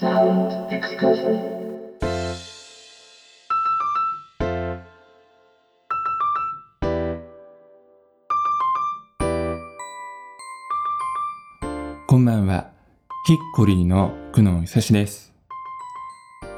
Sound excursion. こんばんは。ヒッコリーの久野久志です。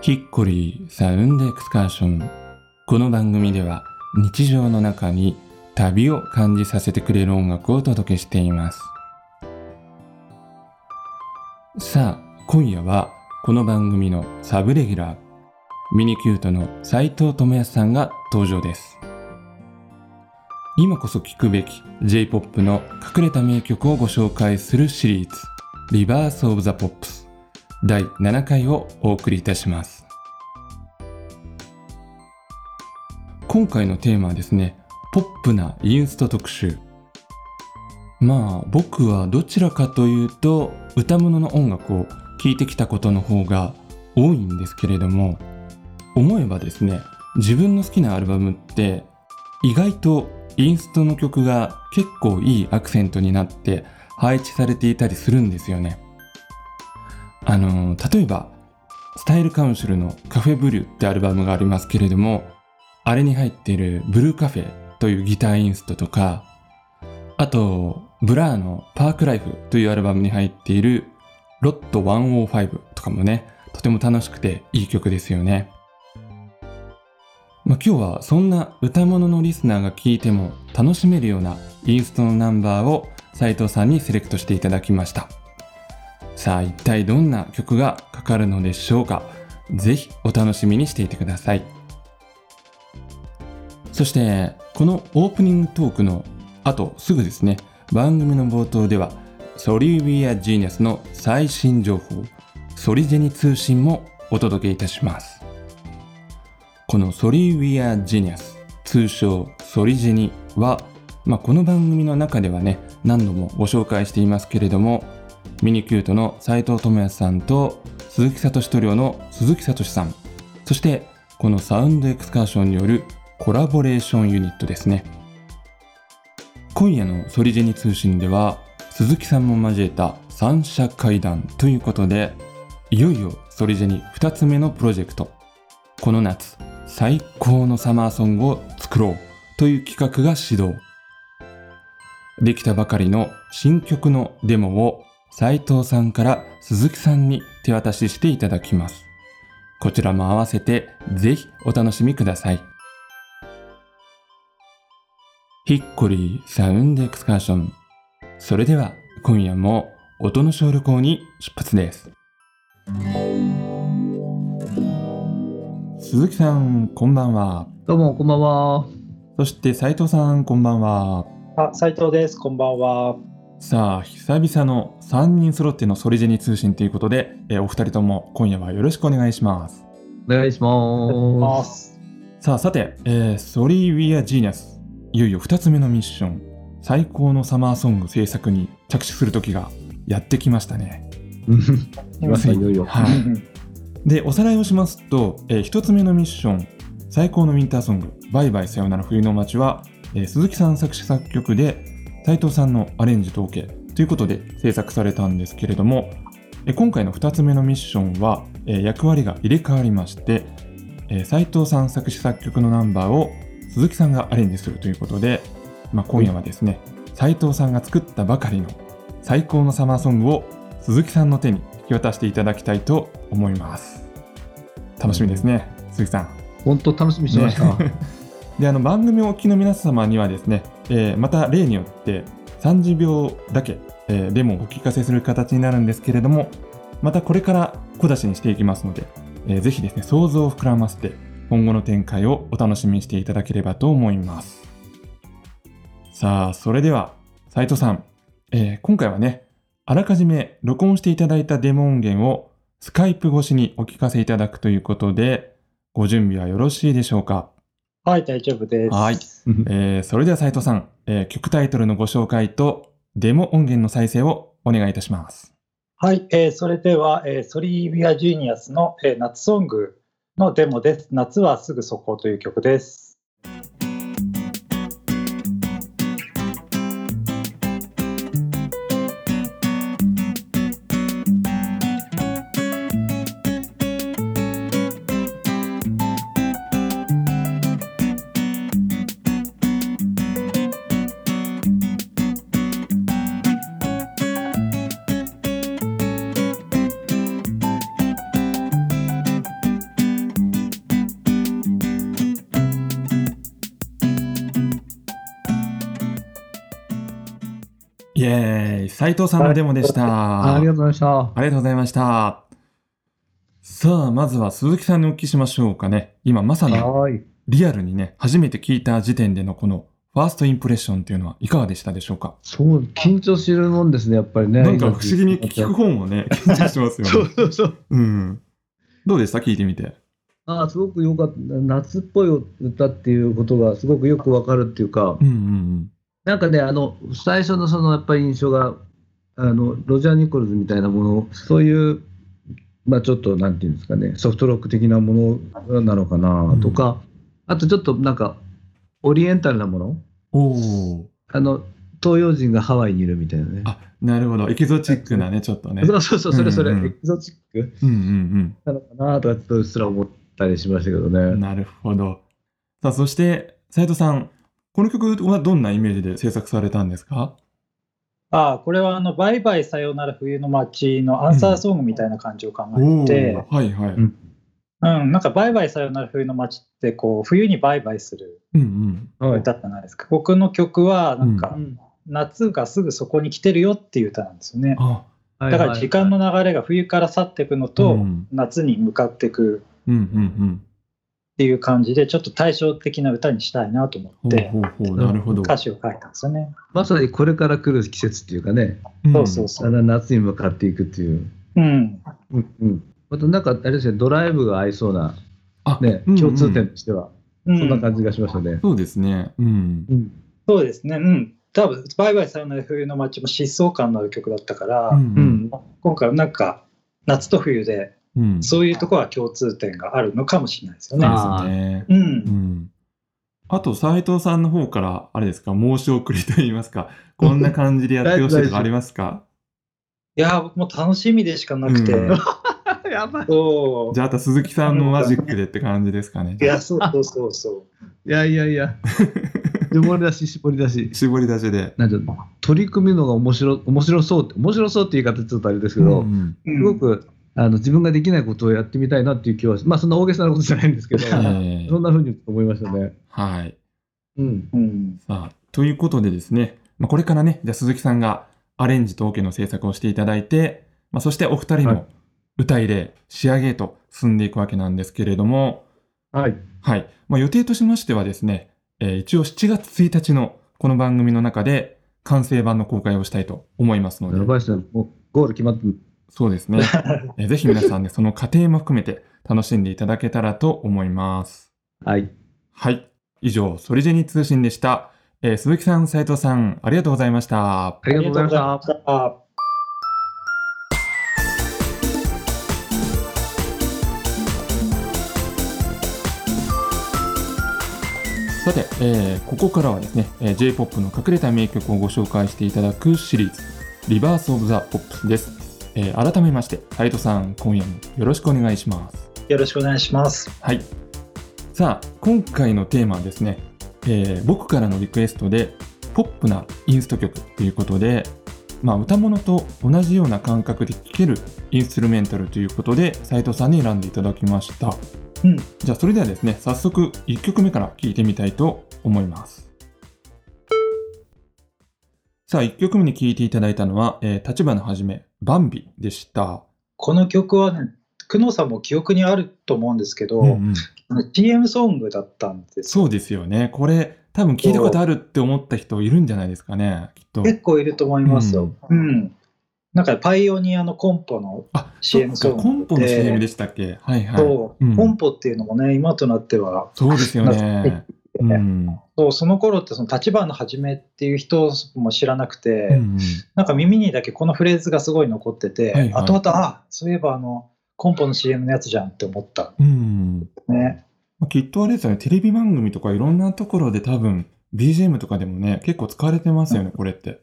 ヒッコリーサウンドエクスカーション。この番組では日常の中に旅を感じさせてくれる音楽をお届けしています。さあ、今夜はこの番組のサブレギュラー、ミニキュートの斉藤智康さんが登場です。今こそ聴くべき J-POP の隠れた名曲をご紹介するシリーズリバースオブザポップス第7回をお送りいたします今回のテーマはですねポップなインスト特集まあ僕はどちらかというと歌物の音楽を聴いてきたことの方が多いんですけれども思えばですね自分の好きなアルバムって意外とインストの曲が結構いいアクセントになって配置されていたりするんですよね。あの例えばスタイルカウンシルのカフェブリュってアルバムがありますけれどもあれに入っているブルーカフェというギターインストとかあとブラーの Parklife というアルバムに入っている Lot 105とかもねとても楽しくていい曲ですよね。まあ、今日はそんな歌物のリスナーが聴いても楽しめるようなインストのナンバーを斉藤さんにセレクトしていただきました。さあ一体どんな曲がかかるのでしょうか？ぜひお楽しみにしていてください。そしてこのオープニングトークの後すぐですね番組の冒頭ではソリウィア・ジーニアスの最新情報ソリジェニ通信もお届けいたします。このソリウィア・ジェニアス通称ソリジェニは、まあ、この番組の中ではね何度もご紹介していますけれどもミニキュートの斉藤智康さんと鈴木聡塗料の鈴木聡さんそしてこのサウンドエクスカーションによるコラボレーションユニットですね。今夜のソリジェニ通信では鈴木さんも交えた三者会談ということでいよいよソリジェニ2つ目のプロジェクト。この夏最高のサマーソングを作ろうという企画が始動。できたばかりの新曲のデモを斉藤さんから鈴木さんに手渡ししていただきます。こちらも合わせてぜひお楽しみください。ヒッコリーサウンドエクスカーション。それでは今夜も音の小旅行に出発です鈴木さんこんばんはどうも、こんばんは。そして斉藤さんこんばんはあ、斉藤です。こんばんは。さあ久々の3人揃ってのソリジェニ通信ということで、えーお二人とも今夜はよろしくお願いしますお願いしまます。す。さあさて、えーソリー・ウィア・ジーニアスいよいよ2つ目のミッション最高のサマーソング制作に着手する時がやってきましたね。来まいよいよ。はい。でおさらいをしますと、え1つ目のミッション最高のウィンターソング「バイバイさよなら冬の街は」えー鈴木さん作詞作曲で斉藤さんのアレンジと歌ということで制作されたんですけれどもえー今回の2つ目のミッションは、えー役割が入れ替わりまして、えー斉藤さん作詞作曲のナンバーを鈴木さんがアレンジするということで、まあ、今夜はですね斉藤さんが作ったばかりの最高のサマーソングを鈴木さんの手に引き渡していただきたいと思います。楽しみですね鈴木さん。本当楽しみにしてました。ね。であの番組をお聞きの皆様にはですね、えーまた例によって30秒だけ、えーデモをお聞かせする形になるんですけれどもまたこれから小出しにしていきますので、えーぜひですね想像を膨らませて今後の展開をお楽しみにしていただければと思いますさあそれでは斉藤さん、えー今回はねあらかじめ録音していただいたデモ音源をスカイプ越しにお聞かせいただくということでご準備はよろしいでしょうか？はい、大丈夫です。はいえーそれでは斉藤さん、えー曲タイトルのご紹介とデモ音源の再生をお願いいたします。はい、えーそれでは、えーソリービア・ジーニアスの、えー夏ソングのデモです。夏はすぐそこという曲です。イエーイ斉藤さんのデモでした。あありがとうございました。ありがとうございました。さあ、まずは鈴木さんにお聞きしましょうかね。今まさにはい。リアルにね、初めて聞いた時点でのこのファーストインプレッションっていうのはいかがでしたでしょうか？そう、緊張するもんですね、やっぱりね。なんか不思議に聞く方もね、緊張しますよそうね。そうそう。うん。どうでした？聞いてみて。ああ、すごくよかった。夏っぽい歌っていうことがすごくよくわかるっていうかう、んうんなんかね、あの、最初のそのやっぱり印象が、あの、ロジャー・ニコルズみたいなもの、そういう、まあちょっと、なんていうんですかね、ソフトロック的なものなのかなとか、あとちょっとなんか、オリエンタルなものうん。おお。あの、東洋人がハワイにいるみたいなね。あ、なるほど。エキゾチックなね、ちょっとね。そうそうそう、それそれ、うんうんエキゾチックうんうんなのかなとか、ちょっとうっすら思ったりしましたけどうん。ね。なるほど。さあ、そして、斉藤さん、この曲はどんなイメージで制作されたんですか？ああ、これはあの、バイバイさよなら冬の街のアンサーソングみたいな感じを考えて、おーはいはい。ううん。んうん、なんかバイバイさよなら冬の街って、こう、冬にバイバイする。歌じゃないですか。僕の曲は、なんか、うん。夏がすぐそこに来てるよっていう歌なんですよね。あ、だから時間の流れが冬から去っていくのと、うん。夏に向かっていくうんうんっていう感じで、ちょっと対照的な歌にしたいなと思うん。って、ほうほうほう。なるほど。歌詞を書いたんですよね。まさにこれから来る季節っていうかね、んそうそうそう。夏に向かっていくっていう。うん。うんうん。またなんか、あれですね、ドライブが合いそうな、あ、ね、うんうん共通点としては、うんそんな感じがしましたね。そうですね。うん。うん。そうですね。うん。多分、バイバイさよなら冬の街も疾走感のある曲だったから、うんうん。今回はなんか、夏と冬で、うん。そういうところは共通点があるのかもしれないですよね。そうですね。う。うんん。あと、斉藤さんの方から、あれですか、申し送りといいますか、こんな感じでやってほしいとかありますか？いやー、僕も楽しみでしかなくて、うん やばい。じゃあ、あと鈴木さんのマジックでって感じですかね。いや、そうそうそうそう。いやいやいや。絞り出し、絞り出し。絞り出しで。なんか取り組むのが面白面白そうって、面白そうって言い方ちょっとあれですけど、うんうんすごくあの自分ができないことをやってみたいなっていう気は、まあそんな大げさなことじゃないんですけど、えーそんな風に思いましたね。はい。うん。うん。さあ、ということでですね、まあ、これからね、じゃあ鈴木さんがアレンジとオケの制作をしていただいて、まあ、そしてお二人はいの歌入れ、仕上げへと進んでいくわけなんですけれども、はい。はい。まあ、予定としましてはですね、えー一応7月1日のこの番組の中で完成版の公開をしたいと思いますので、やばいですね。もうゴール決まってる。そうですね。えーぜひ皆さんね、その過程も含めて楽しんでいただけたらと思います。はい。はい。以上、ソリジェニ通信でした。えー鈴木さん、斉藤さん、ありがとうございました。ありがとうございました。た。さて、えーここからはですね、えー J-POP の隠れた名曲をご紹介していただくシリーズ、リバース・オブ・ザ・ポップスです。えー改めまして、斉藤さん、今夜もよろしくお願いします。よろしくお願いします。はい。さあ、今回のテーマはですね、えー僕からのリクエストで、ポップなインスト曲ということで、まあ、歌物と同じような感覚で聴けるインストゥルメンタルということで、斉藤さんに選んでいただきました。うん。じゃあ、それではですね、早速1曲目から聴いてみたいと思います。さあ、1曲目に聴いていただいたのは、えー、立花はじめ、バンビでした。この曲はね、久能さんも記憶にあると思うんですけど、うんうん CM ソングだったんですよ。そうですよね。これ、多分聞いたことあるって思った人いるんじゃないですかね、きっと。結構いると思いますよ。うん。なんかパイオニアのコンポの、あ、CM ソングでコンポの CM でしたっけ？はいはい。そううんコンポっていうのもね、今となっては、そうですよね。うん。そうその頃ってその立花はじめっていう人も知らなくて、うんうんなんか耳にだけこのフレーズがすごい残ってて、はいはい後々、あそういえばあの、コンポの CM のやつじゃんって思った。うん。ね。まあきっとあれですよね、テレビ番組とかいろんなところで多分、BGM とかでもね、結構使われてますよね、これって。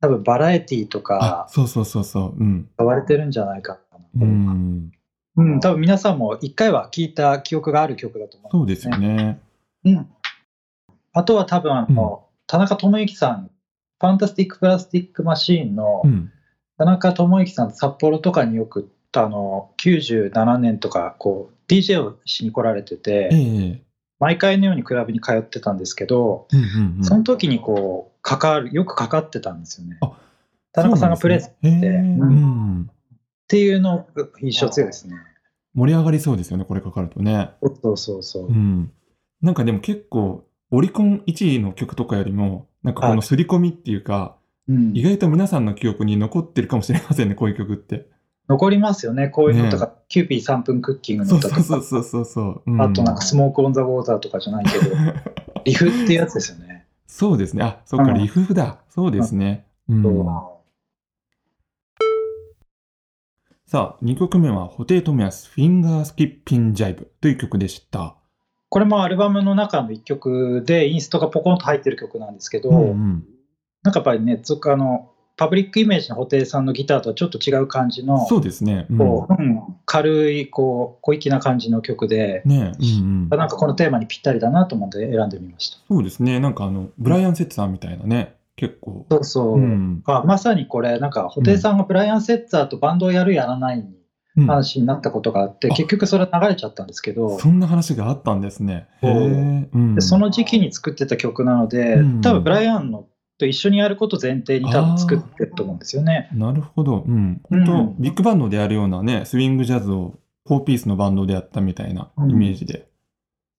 多分バラエティーとあか、そうそうそうそう。うん。使われてるんじゃないかうな。ん。うん、多分皆さんも一回は聞いた記憶がある曲だと思う。そうですよね。うん。あとは多分あの、田中智之さん、ファンタスティック・プラスティック・マシーンのうん。田中智之さん、札幌とかによくあの97年とかこう DJ をしに来られてて、ええ毎回のようにクラブに通ってたんですけど、うんうんうんその時にこう関わるよくかかってたんですよね。田中さんがプレイするそうなんですねううん。っていうのが印象強いですね。盛り上がりそうですよね、これかかるとね。そうそうそう。うん。なんかでも結構、オリコン1位の曲とかよりも、なんかこの刷り込みっていうか、うん意外と皆さんの記憶に残ってるかもしれませんね、こういう曲って。残りますよね、こういうのとか、キューピー3分クッキングのとか、そうそうそうそう。うんあとなんかスモークオンザウォーターとかじゃないけど、リフっていうやつですよね。そうですね。あ、そっか、うんリフだ。そうですね。うんそさあ、2曲目は、布袋寅泰、フィンガースキッピンジャイブという曲でした。これもアルバムの中の1曲で、インストがポコンと入ってる曲なんですけど、うんうんなんかやっぱりね、つあのパブリックイメージの布袋さんのギターとはちょっと違う感じの、そうですね。うんこううん軽いこう小粋な感じの曲で、ねうんうん。なんかこのテーマにぴったりだなと思って選んでみました。そうですね。なんかあの、ブライアン・セッツァーみたいなね、結構。そうそう。うん。あまさにこれ、なんか布袋さんがブライアン・セッツァーとバンドをやるやらないにうん話になったことがあって、あ結局それ流れちゃったんですけど、そんな話があったんですね。でその時期に作ってた曲なので、うん多分ブライアンのと一緒にやること前提に多分作ってると思うんですよね。なるほど。うん。本当、うんビッグバンドでやるようなね、スイングジャズを4ピースのバンドでやったみたいなイメージで。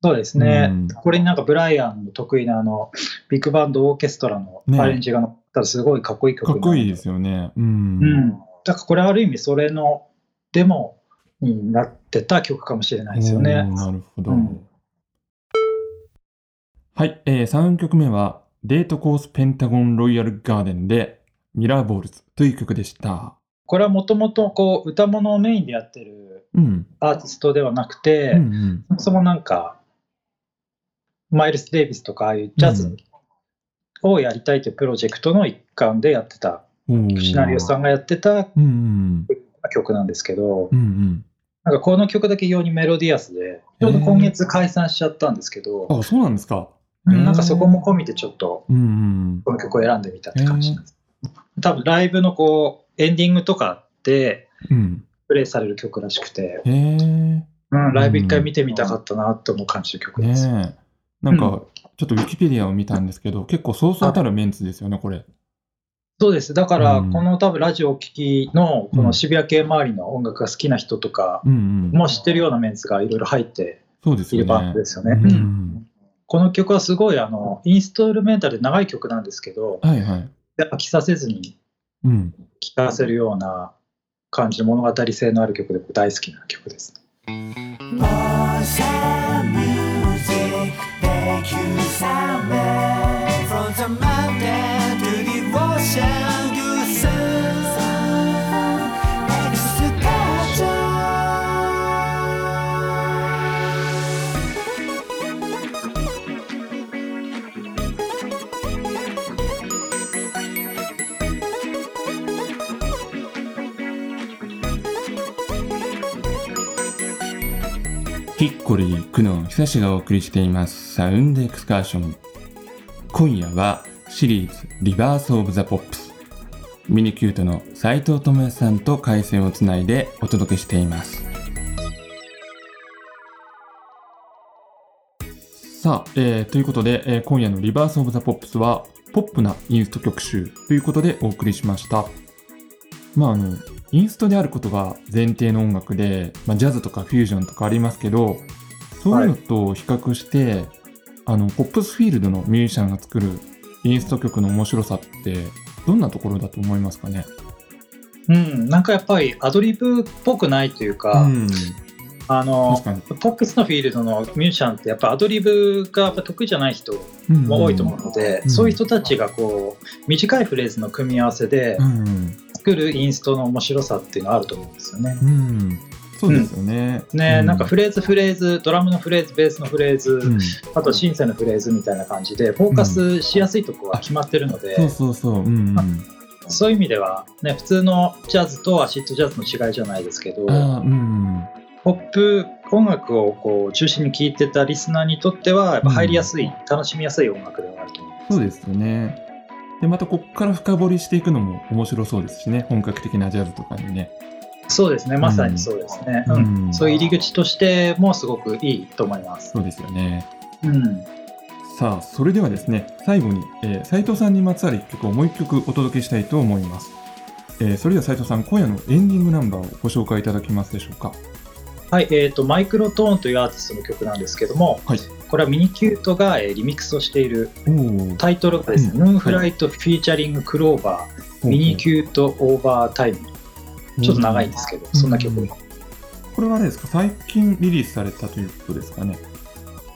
そうですね、うんこれになんかブライアンの得意なあのビッグバンドオーケストラのねアレンジが乗ったらすごいかっこいい曲かっこいいですよ。よね。う。うんん。だからこれある意味それのデモになってた曲かもしれないですよね。なるほど。うんはい、えー、3曲目は、デートコースペンタゴンロイヤルガーデンで、ミラーボールズという曲でした。これはもともとこう歌物をメインでやってるうん。アーティストではなくて、うんそもそもなんか、マイルス・デイビスとかああいうジャズをやりたいというプロジェクトの一環でやってた、うん。シナリオさんがやってたうんうん。曲なんですけどう、んうん。なんかこの曲だけ非常にメロディアスで、ちょうど今月解散しちゃったんですけど、あ、そうなんですか。うんなんかそこも込みでちょっと。この曲を選んでみたって感じなんです。多分ライブのこうエンディングとかでうん。プレイされる曲らしくて。うん、ライブ一回見てみたかったなって思う感じの曲です。ねえ。なんか、ちょっとウィキペディアを見たんですけど、結構そうそうたるメンツですよね、これ。そうです。だから、うんこの多分ラジオを聴きの、この渋谷系周りの音楽が好きな人とか。も知ってるようなメンツがいろいろ入ってそうですよね。いるバンドですよね。うこの曲はすごいあのインストルメンタルで長い曲なんですけど、はいはい。飽きさせずにうん。聴かせるような感じの物語性のある曲で僕大好きな曲です。久野久志がお送りしていますサウンドエクスカーション」今夜はシリーズ「リバース・オブ・ザ・ポップス」ミニキュートの斉藤智也さんと回線をつないでお届けしていますさあ、えーということで、えー今夜の「リバース・オブ・ザ・ポップス」はポップなインスト曲集ということでお送りしましたまああのインストであることが前提の音楽で、まあ、ジャズとかフュージョンとかありますけどそういうのと比較して、あのポップスフィールドのミュージシャンが作るインスト曲の面白さってどんなところだと思いますかね？うん、なんかやっぱりアドリブっぽくないというか、うん、あのポップスのフィールドのミュージシャンってやっぱアドリブが得意じゃない人うんも多いと思うので、うんそういう人たちがこう短いフレーズの組み合わせでうん。作るインストの面白さっていうのはあると思うんですよね。うん、そうですよね。ね、うなんかフレーズフレーズドラムのフレーズベースのフレーズ、うんあとシンセのフレーズみたいな感じでフォーカスしやすいところは決まってるので、そうそうそう、うんうん、そういう意味では、ね、普通のジャズとアシッドジャズの違いじゃないですけどポップ音楽をこう中心に聴いてたリスナーにとってはやっぱ入りやすい、楽しみやすい音楽ではあると思います。そうですよね。でまたこっから深掘りしていくのも面白そうですしね本格的なジャズとかにね。そうですね、まさにそうですね。ううん。んそういう入り口としてもすごくいいと思います。そうですよね。うん、さあそれではですね最後に、えー斉藤さんにまつわる一曲をもう一曲お届けしたいと思います。えーそれでは斉藤さん今夜のエンディングナンバーをご紹介いただけますでしょうか？はい、えーと、マイクロトーンというアーティストの曲なんですけども、はい。これはミニキュートが、えーリミックスをしているタイトルがですね、うん。ムーンフライトフィー。チャリングクローバー、ミニキュートオーバータイム。ちょっと長いんですけど、そんな曲うんこれはあれですか？最近リリースされたということですかね？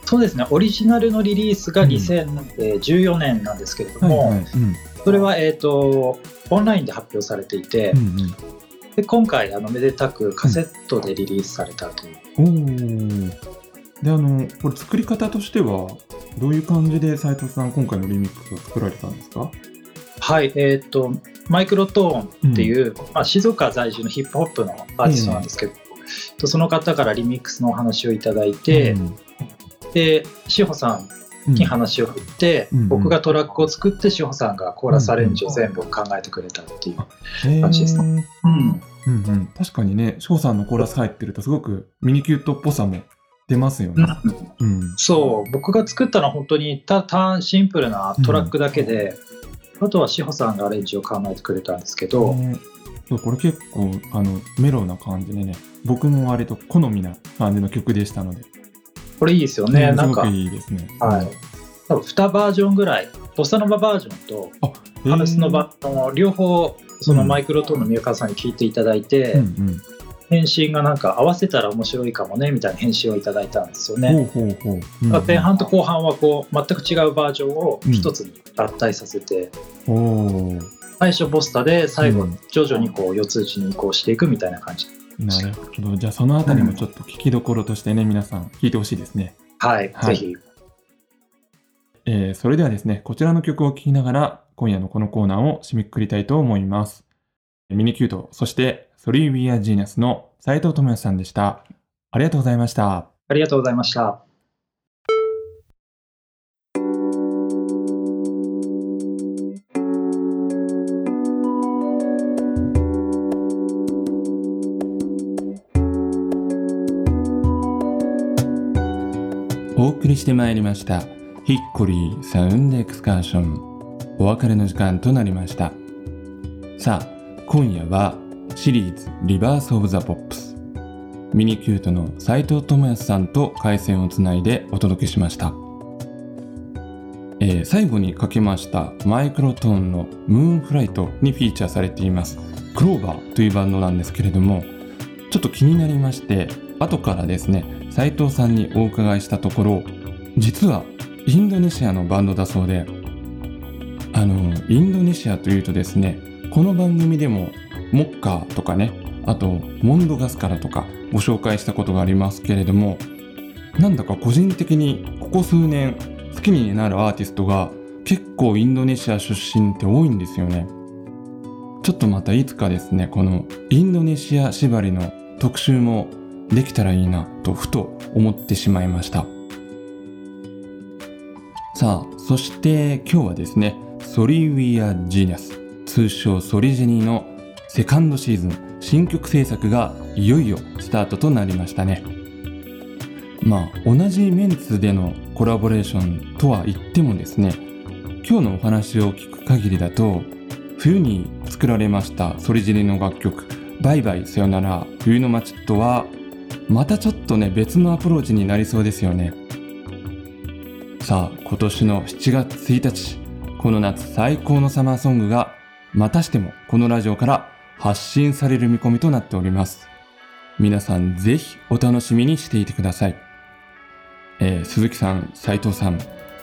そうですね、オリジナルのリリースがうん。2014年なんですけれども、それは、えー、とオンラインで発表されていて、うんで今回あのめでたくカセットでリリースされたという、うん、おおであのこれ作り方としてはどういう感じで斉藤さん今回のリミックスを作られたんですか？はいえっ、とマイクロトーンっていう、まあ、静岡在住のヒップホップのアーティストなんですけど、とその方からリミックスのお話をいただいて、うん。で志保さんに話を振って、うん。僕がトラックを作って志保さんがコーラスアレンジを全部考えてくれたっていう、感じですうん。うんうん、確かにね翔さんのコーラス入ってるとすごくミニキュートっぽさも出ますよね。うん。そう僕が作ったのは本当にたたシンプルなトラックだけで、あとは志保さんがアレンジを考えてくれたんですけど、ねそうこれ結構あのメロウな感じでね僕も割と好みな感じの曲でしたので、これいいですよね、うんなんか、いいですね。はい、多分2バージョンぐらいボサノババージョンとうんハウスのバージョンを両方そのうんマイクロトーンの宮川さんに聞いていただいて、うんうん返信がなんか合わせたら面白いかもねみたいな返信をいただいたんですよね。前半と後半はこう全く違うバージョンを一つに合体させて、おお最初ボスタで最後うん徐々にこう四つ打ちに移行していくみたいな感じ。なるほど。じゃあそのあたりもちょっと聞きどころとしてね、皆さん聞いてほしいですね。はい、はいぜひ。えーそれではですね、こちらの曲を聴きながら、今夜のこのコーナーを締めくくりたいと思います。ミニキュート、そして、ソリー・ウィア・ジーナスの斉藤智也さんでした。ありがとうございました。ありがとうございました。お送りしてまいりました。ヒッコリーサウンドエクスカーション。お別れの時間となりました。さあ、今夜はシリーズリバースオブザポップス。ミニキュートの斉藤智康さんと回線をつないでお届けしました。えー最後にかけましたマイクロトーンのムーンフライトにフィーチャーされていますクローバーというバンドなんですけれどもちょっと気になりまして後からですね斉藤さんにお伺いしたところ実はインドネシアのバンドだそうであのインドネシアというとですねこの番組でもモッカーとかねあとモンドガスカラとかご紹介したことがありますけれどもなんだか個人的にここ数年好きになるアーティストが結構インドネシア出身って多いんですよね。ちょっとまたいつかですねこのインドネシア縛りの特集もできたらいいなとふと思ってしまいました。さあそして今日はですねソリウィア・ジーニャス通称ソリジェニーのセカンドシーズン新曲制作がいよいよスタートとなりましたね。まあ同じメンツでのコラボレーションとは言ってもですね今日のお話を聞く限りだと冬に作られましたソリジェニーの楽曲「バイバイさよなら冬の街」とはまたちょっとね別のアプローチになりそうですよね。さあ今年の7月1日この夏最高のサマーソングがまたしてもこのラジオから発信される見込みとなっております。皆さんぜひお楽しみにしていてください、えー鈴木さん斉藤さん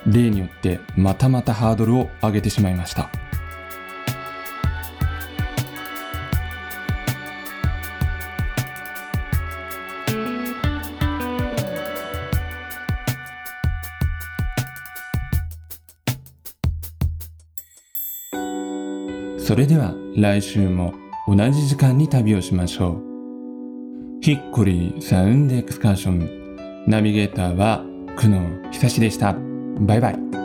例によってまたまたハードルを上げてしまいました。それでは来週も同じ時間に旅をしましょう。ヒッコリーサウンドエクスカーション。ナビゲーターは久野久志でした。バイバイ。